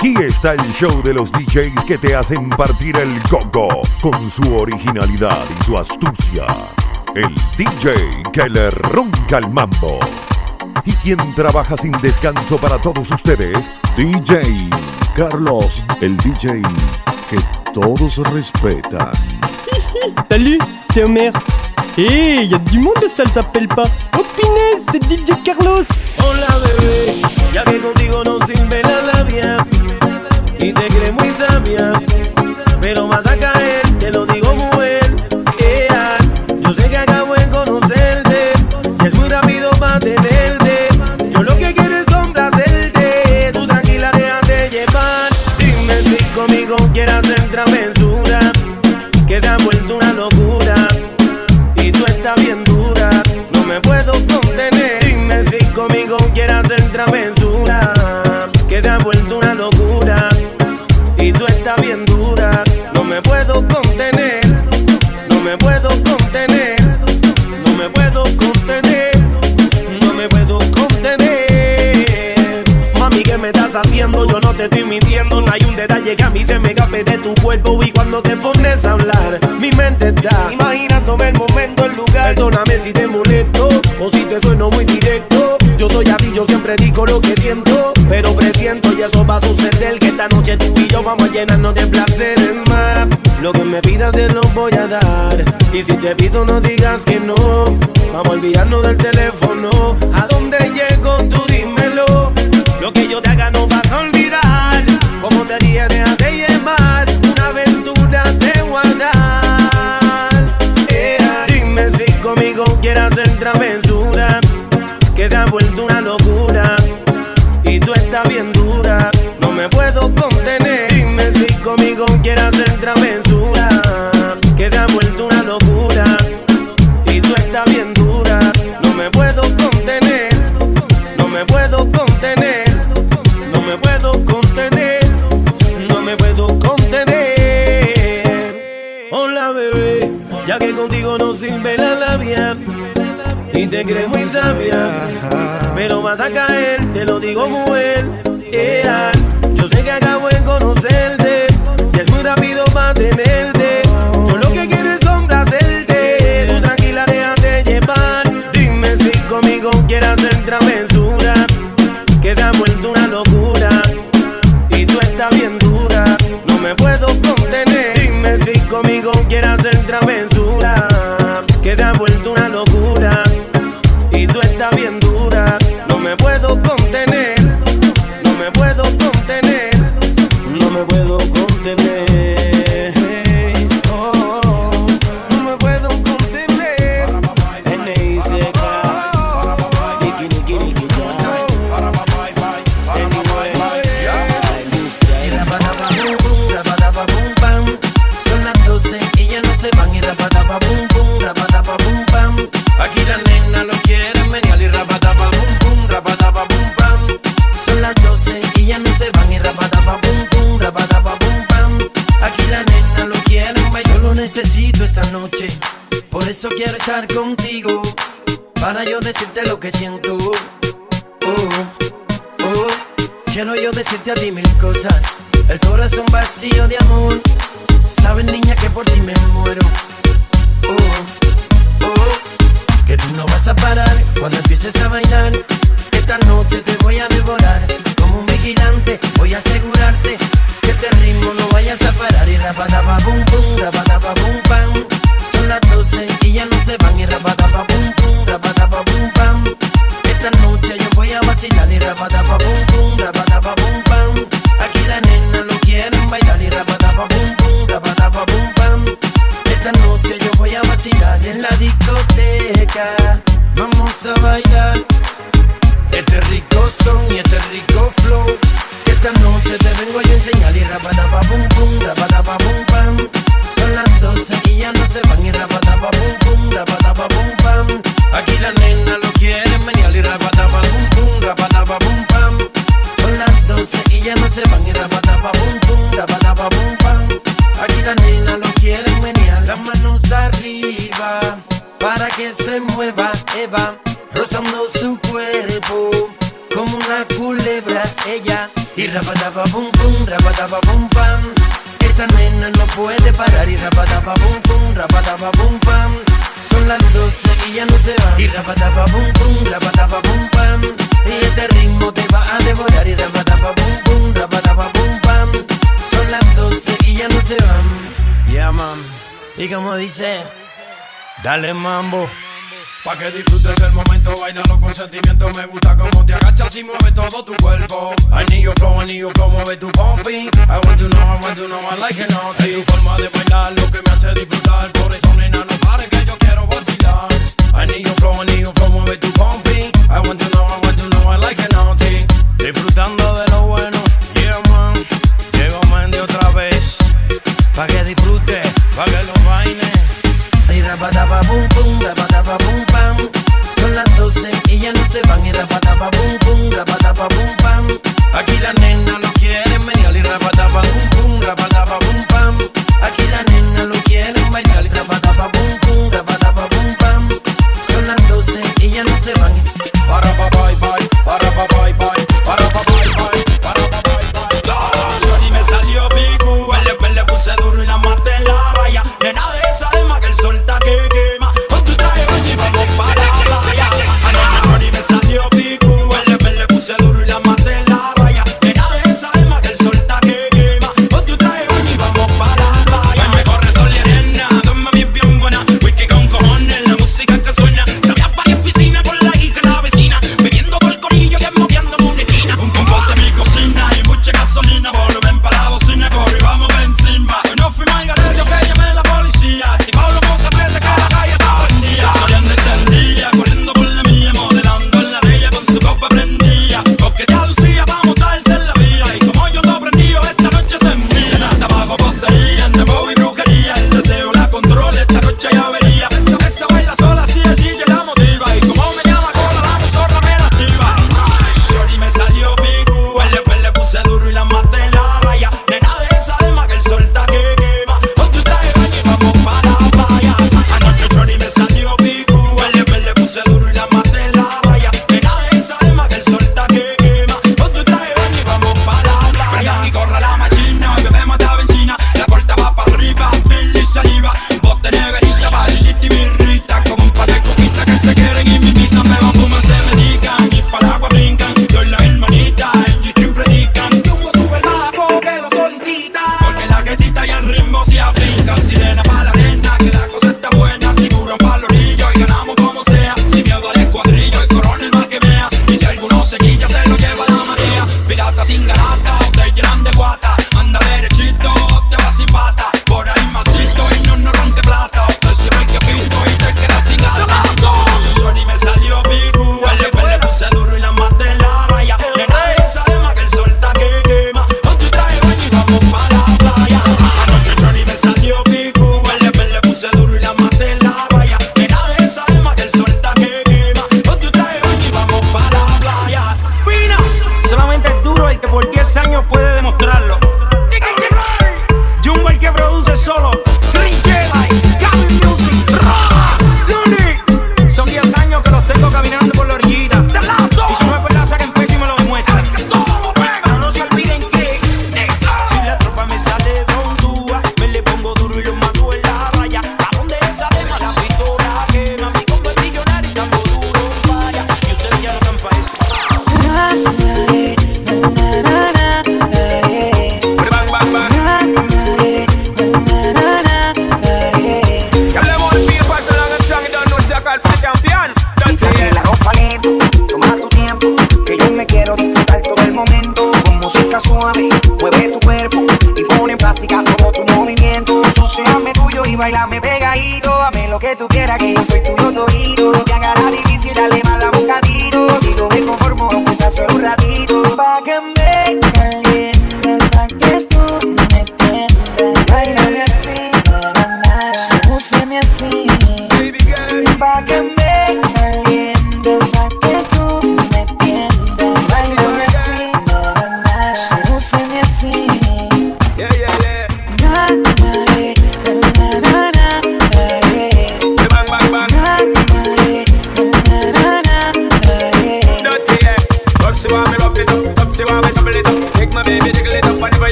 Aquí está el show de los DJs que te hacen partir el coco con su originalidad y su astucia. El DJ que le ronca el mambo. Y quien trabaja sin descanso para todos ustedes, DJ Carlos, el DJ que todos respetan. Salut, c'est Omer. Hé, y a du monde, ça ne s'appelle pas. Oh c'est DJ Carlos. Hola bebé, ya que contigo no sirve la labia y te crees muy sabia, pero vas a caer, te lo digo mujer. Te estoy mintiendo, no hay un detalle que a mí se me escape de tu cuerpo y cuando te pones a hablar, mi mente está imaginándome el momento, el lugar. Perdóname si te molesto o si te sueno muy directo. Yo soy así, yo siempre digo lo que siento, pero presiento y eso va a suceder que esta noche tú y yo vamos a llenarnos de placeres más. Lo que me pidas te lo voy a dar y si te pido no digas que no. Vamos a olvidarnos del teléfono. ¿A dónde yeah, my. Y te crees muy sabia, pero vas a caer, te lo digo mujer. Yeah. Yo sé que acabo de conocerte necesito esta noche. Por eso quiero estar contigo. Para yo decirte lo que siento. Oh, oh. Quiero yo decirte a ti mil cosas. El corazón vacío de amor. Sabes, niña, que por ti me muero. Oh, oh. Que tú no vas a parar cuando empieces a bailar. Esta noche te voy a devorar. Como un vigilante, voy a asegurarte este ritmo no vayas a parar. Y rapadaba bum bum, rapadaba bum pam. Son las 12 y ya no se van. Y rapadaba bum bum, rapadaba bum pam. Esta noche yo voy a vacilar y rapadaba bum bum, rapadaba bum pam. Aquí la nena lo quieren bailar y rapadaba bum bum, rapadaba bum pam. Esta noche yo voy a vacilar en la discoteca. Vamos a bailar este rico son y este rico son las 12 y no se van y rapadapa pum pum, pam. Aquí la nena lo quiere manial y rapadapa pum pum, rapadapa. Son las 12 y no se van y rapadapa pum pum, rapadapa. Aquí la nena lo quiere manial. Las manos arriba para que se mueva Eva, rozando su cuerpo como una culebra ella. Y rapadapa pum pum, pum pam. Esa nena no puede parar. Y rapadapa pum pum, pum pam. Son las 12 y ya no se va. Y rapadapa pum pum, pum pam. Y este ritmo te va a devorar. Y rapadapa pum pum, pum pam. Son las 12 y ya no se van. Ya mam. Y como dice, dale mambo. Pa' que disfrutes el momento, bailando con sentimiento Me gusta como te agachas y mueve todo tu cuerpo. I need your flow, I need your flow, mueve tu bumpy I want to know, I want to know, I like it naughty. Es tu forma de bailar lo que me hace disfrutar. Por eso nena no pares que yo quiero vacilar. I need your flow, I need your flow, mueve tu bumpy I want to know, I want to know, I like it naughty. Disfrutando de lo bueno, yeah man. Llegó man de otra vez. Pa' que disfrutes, pa' que lo baile. Y rapatapa pum pum, pum ya no se van. Y rapatapa, pum, pum, rapatapa, pum, pam. Aquí la nena no quiere.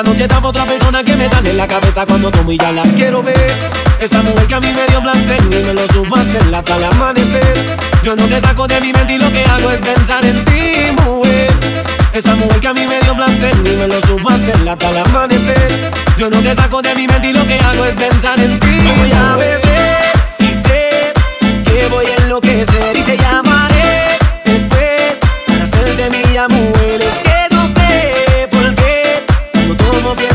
La noche está pa' otra persona que me sale en la cabeza cuando tomo y ya la quiero ver. Esa mujer que a mí me dio placer y me lo supo hacer hasta el amanecer. Yo no te saco de mi mente y lo que hago es pensar en ti, mujer. Esa mujer que a mí me dio placer y me lo supo hacer hasta el amanecer. Yo no te saco de mi mente y lo que hago es pensar en ti. Voy a beber y sé que voy a enloquecer y te llamaré después para hacerte mía mujer.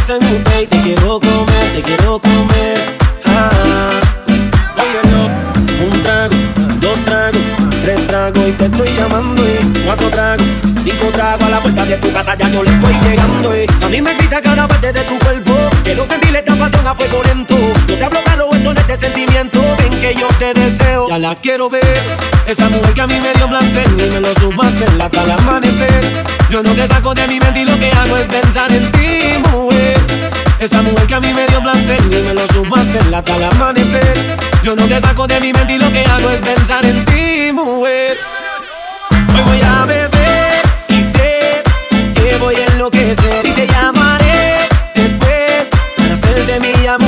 Y te quiero comer, te quiero comer. Ah, un trago, dos tragos, tres tragos y te estoy llamando y cuatro tragos. Cinco tragos a la puerta de tu casa, ya yo le estoy llegando. eh. A mí me excita cada parte de tu cuerpo. Quiero sentir esta pasión a fuego lento. Yo te hablo claro, esto en este sentimiento. Que yo te deseo, ya la quiero ver. Esa mujer que a mí me dio placer y me lo hacer hasta el amanecer. Yo no te saco de mi mente y lo que hago es pensar en ti, mujer. Esa mujer que a mí me dio placer y me lo hacer hasta el amanecer. Yo no te saco de mi mente y lo que hago es pensar en ti, mujer. Hoy voy a beber y sé que voy a enloquecer y te llamaré después para hacerte mía mujer.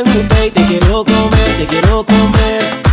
En usted y te quiero comer, te quiero comer.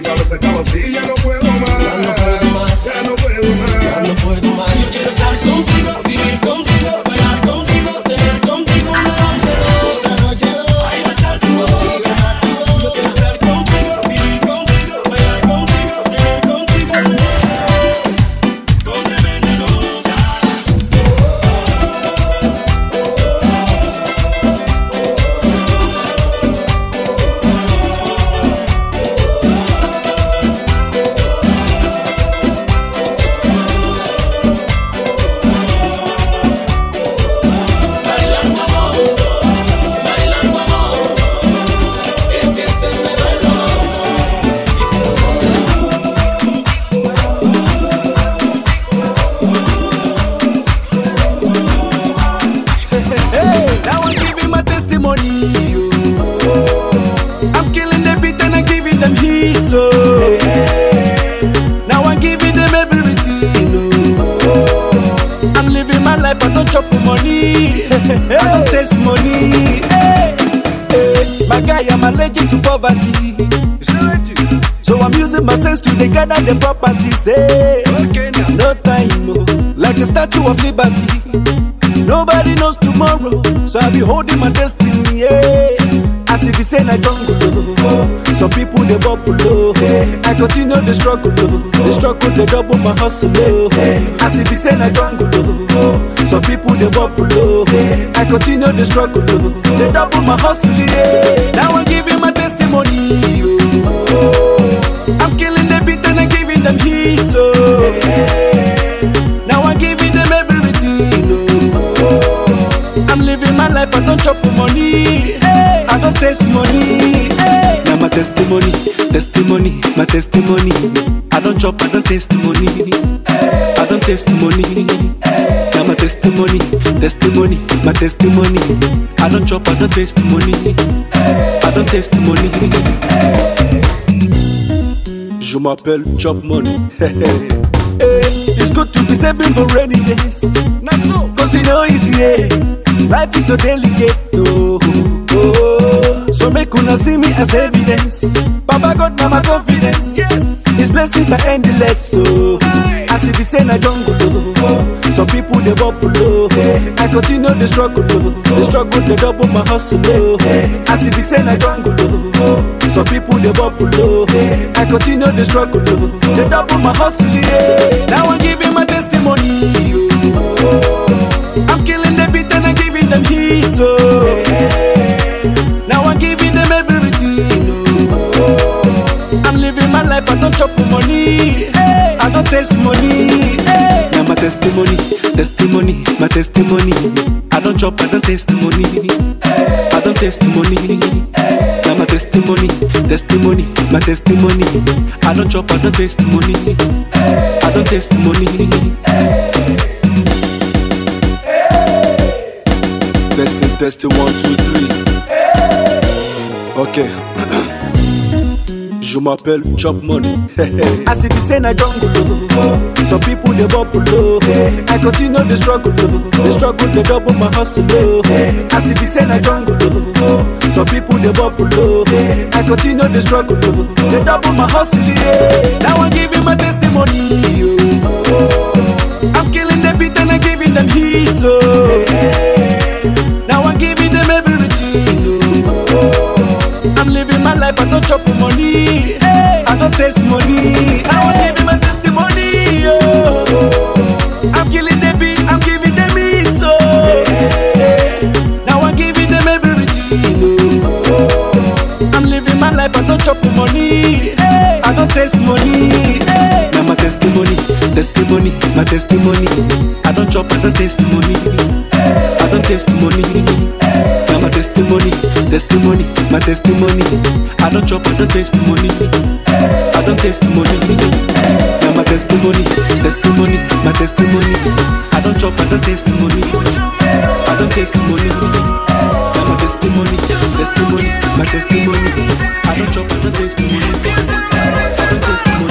Mi cabeza está vacía. No puedo gather the properties. Hey, no time, oh, like a statue of liberty. Nobody knows tomorrow, so I be holding my destiny. Yeah. As if you say I don't go, oh. some people they bubble low. I continue the struggle, oh. the struggle they double my hustle. oh. As if you say I don't go, oh. some people they bubble low. I continue the struggle, oh. they double my hustle. Yeah. Now I'm giving them heat. Oh. Now I'm giving them everything. Oh. I'm living my life, I don't chop money. I don't taste money. Now my testimony, testimony, my testimony. I don't chop, I don't taste money. I don't taste money. Now my testimony, testimony, my testimony. I don't chop, I don't taste money. I don't taste money. Je m'appelle Chop Money. Hey, it's good to be saving for rainy days. Cause you know easy, yeah. Life is so delicate, oh, oh, oh. So make una see me as evidence. Papa God, mama confidence. Yes, His blessings are endless, oh. so as if he say I don't go low. Some people they bubble low. I continue the struggle, the struggle they double my hustle. oh. As if he say I don't go low. Some people they bubble low. I continue the struggle, they double my hustle. Yeah. Now I'm giving my testimony. Oh. I'm killing the beat and I'm giving them heat. Oh. Now I'm giving them everything. Oh. I'm living my life, I don't chop money. Don't taste money. Now my testimony, testimony, my testimony. I don't chop, I don't taste money. I don't taste money. Now my testimony, testimony, my testimony. I don't chop, I don't taste money. I don't taste money. Testing, testing, one, two, three. Ok. Je m'appelle Chop Money. As if you say I don't go Some people they bubble low. I continue the struggle, oh. the struggle they double my hustle. oh. As if you say I don't go Some people they bubble low. I continue the struggle, oh. they double my hustle. Yeah. Now I'm giving my testimony. Oh. I'm killing the beat and I'm giving them heat. Oh. Now life, I don't chop money. I don't taste money. Now I'm giving my testimony. Oh. I'm killing the beats, I'm giving them it. Oh. Now I'm giving them everything. Oh. I'm living my life, I don't chop money. I don't taste money. Now my testimony, testimony, my testimony. I don't chop, I don't taste money. I don't taste money. My testimony, testimony, my testimony. I don't chop, I don't taste money. I don't taste money. Now my testimony, testimony, my testimony. I don't chop, I don't taste money. I don't taste money. Now my testimony, testimony, my testimony. I don't chop, I don't taste money. I don't taste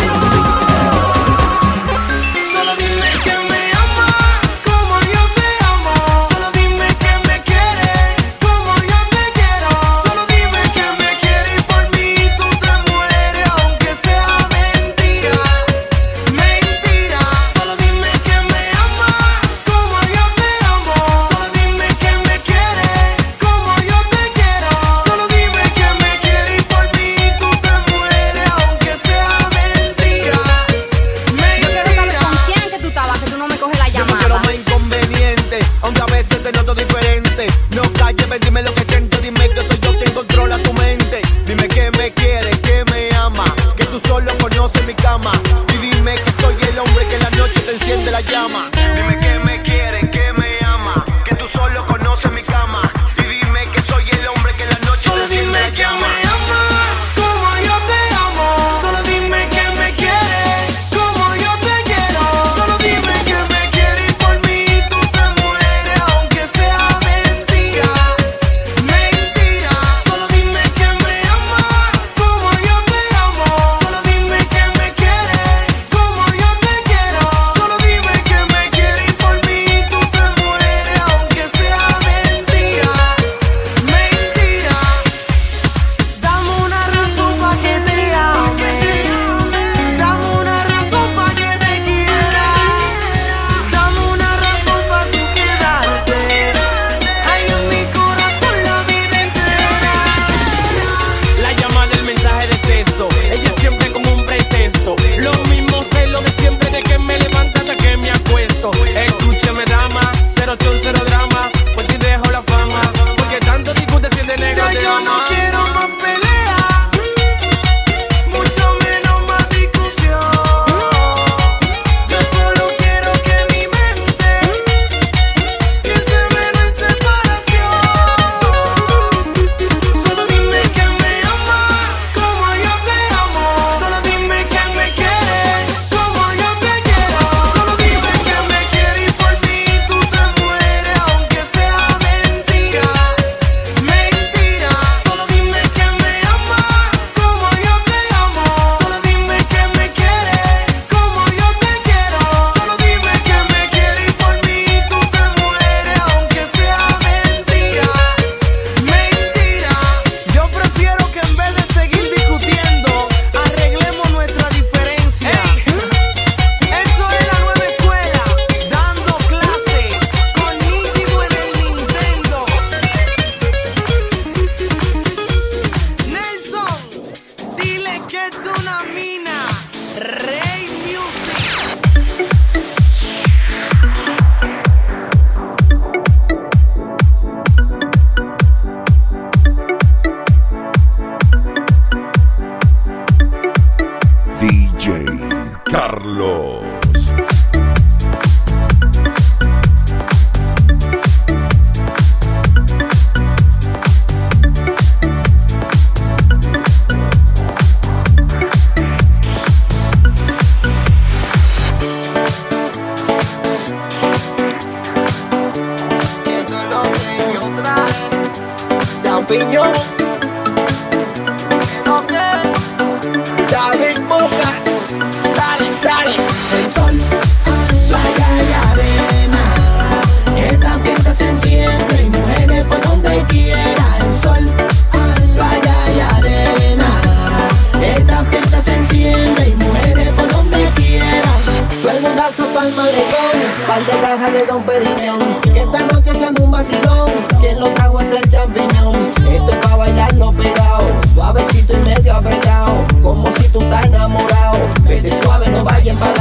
pedazo pa'l malecón, par de cajas de Don Periñón. Que esta noche sean un vacilón, quien lo trajo es el champiñón. Esto es pa' bailarlo pegado, suavecito y medio apretado, como si tú estás enamorado. Vete suave, no vayas para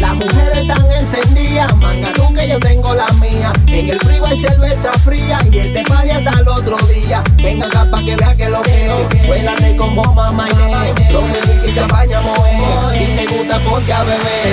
Las mujeres están encendidas, manga que yo tengo la mía. En el frío hay cerveza fría y este party hasta el otro día. Venga acá pa' que vea que lo que veo. Huélate como mamá, mamá yeah. Los que cabaña. Si te gusta, ponte a beber.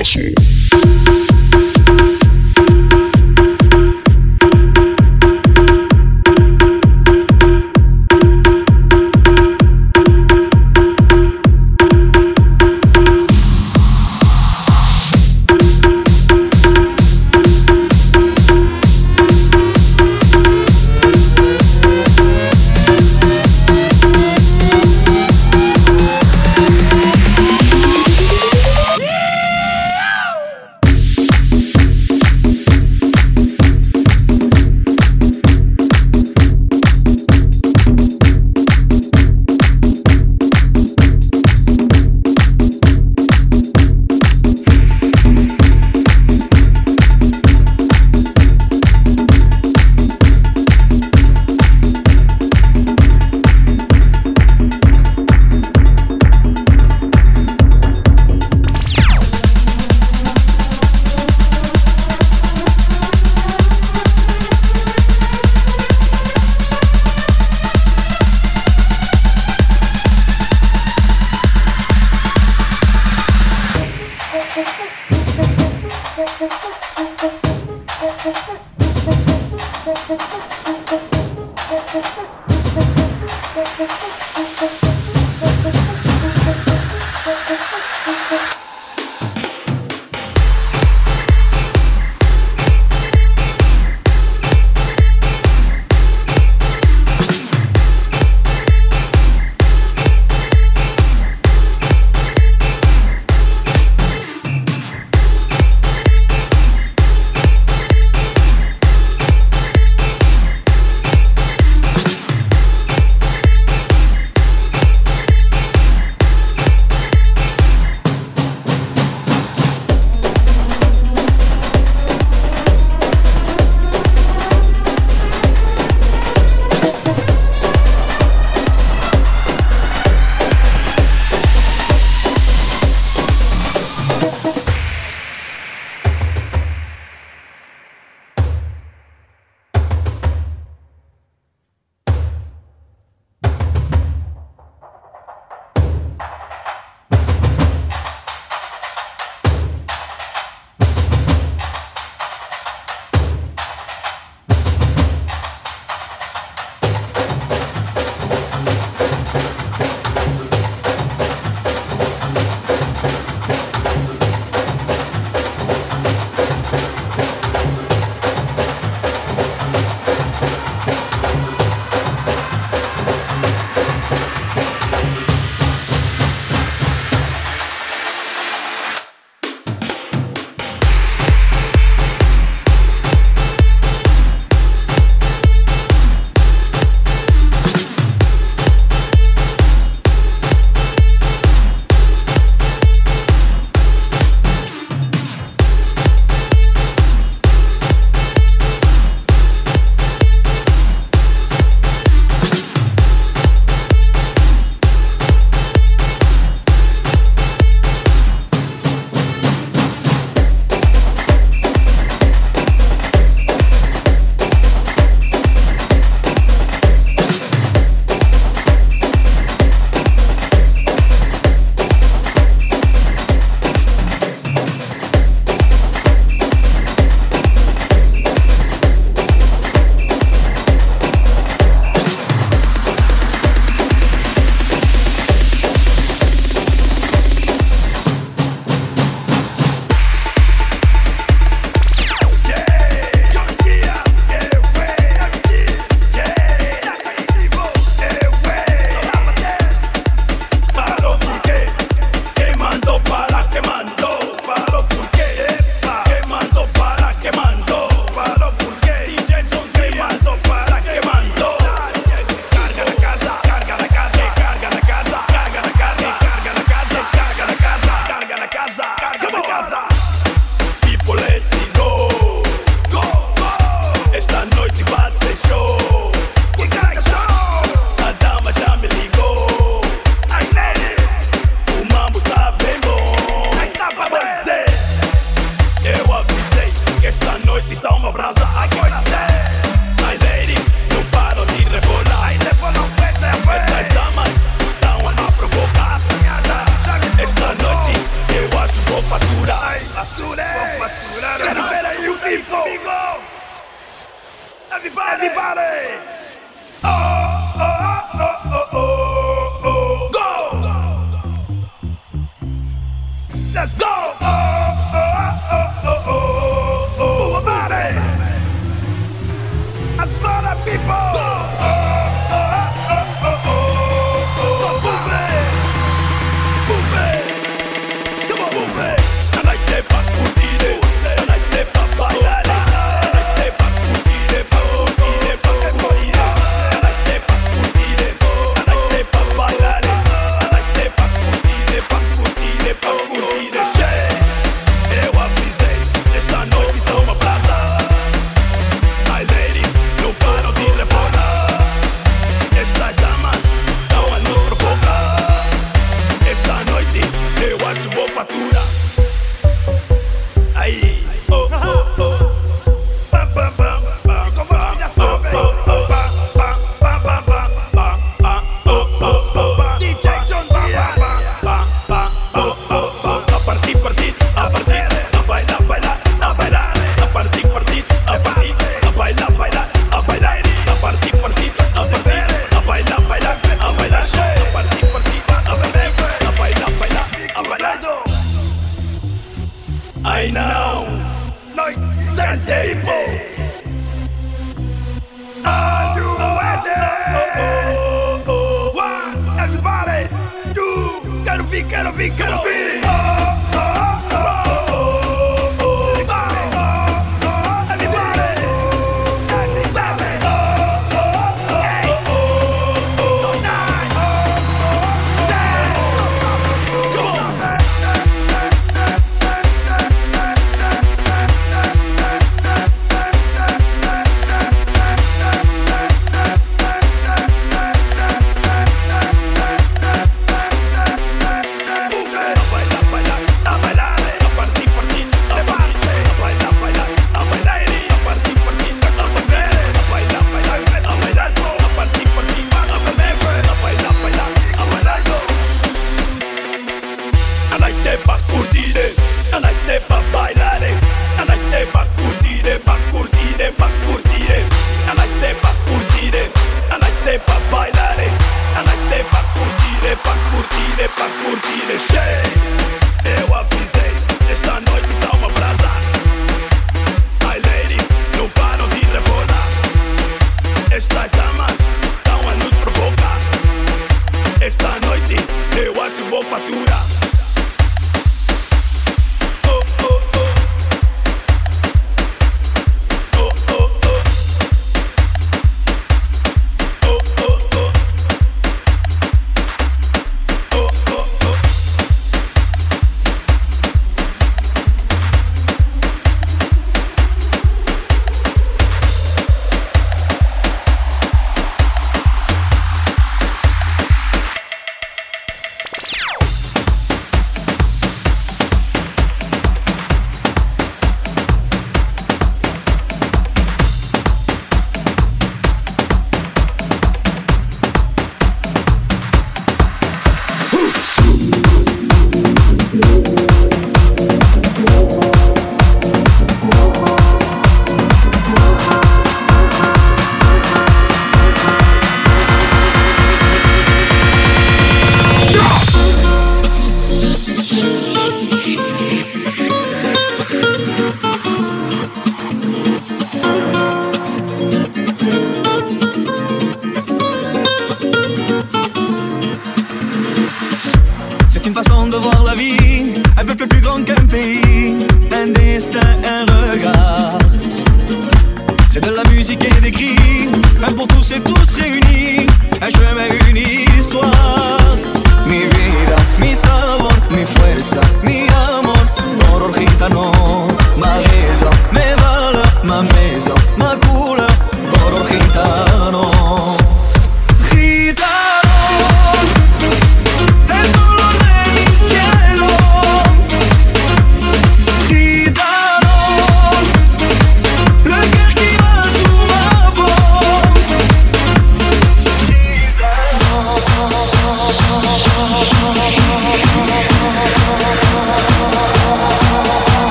Castle.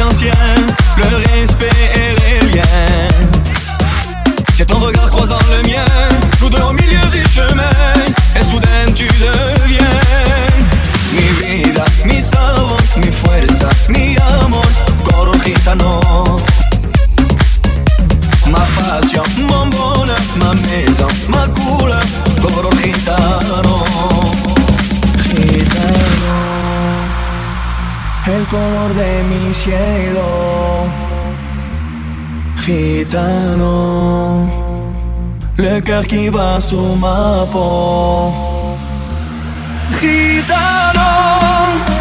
le respect et les. C'est ton regard croisant le mien. el cielo, gitano, le carquiva su mapo, gitano.